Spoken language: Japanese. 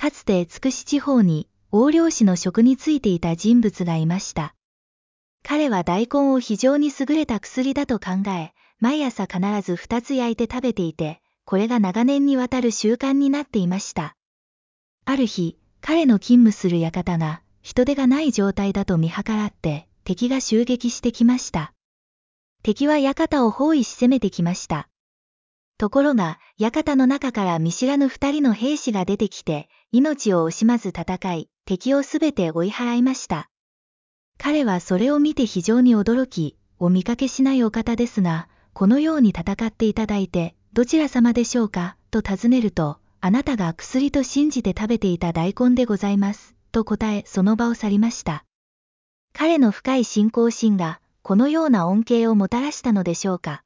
かつてつくし地方に横領士の職に就いていた人物がいました。彼は大根を非常に優れた薬だと考え、毎朝必ず二つ焼いて食べていて、これが長年にわたる習慣になっていました。ある日、彼の勤務する館が人手がない状態だと見計らって敵が襲撃してきました。敵は館を包囲し攻めてきました。ところが、館の中から見知らぬ二人の兵士が出てきて、命を惜しまず戦い、敵をすべて追い払いました。彼はそれを見て非常に驚き、お見かけしないお方ですが、このように戦っていただいて、どちら様でしょうかと尋ねると、あなたが薬と信じて食べていた大根でございます。と答え、その場を去りました。彼の深い信仰心が、このような恩恵をもたらしたのでしょうか。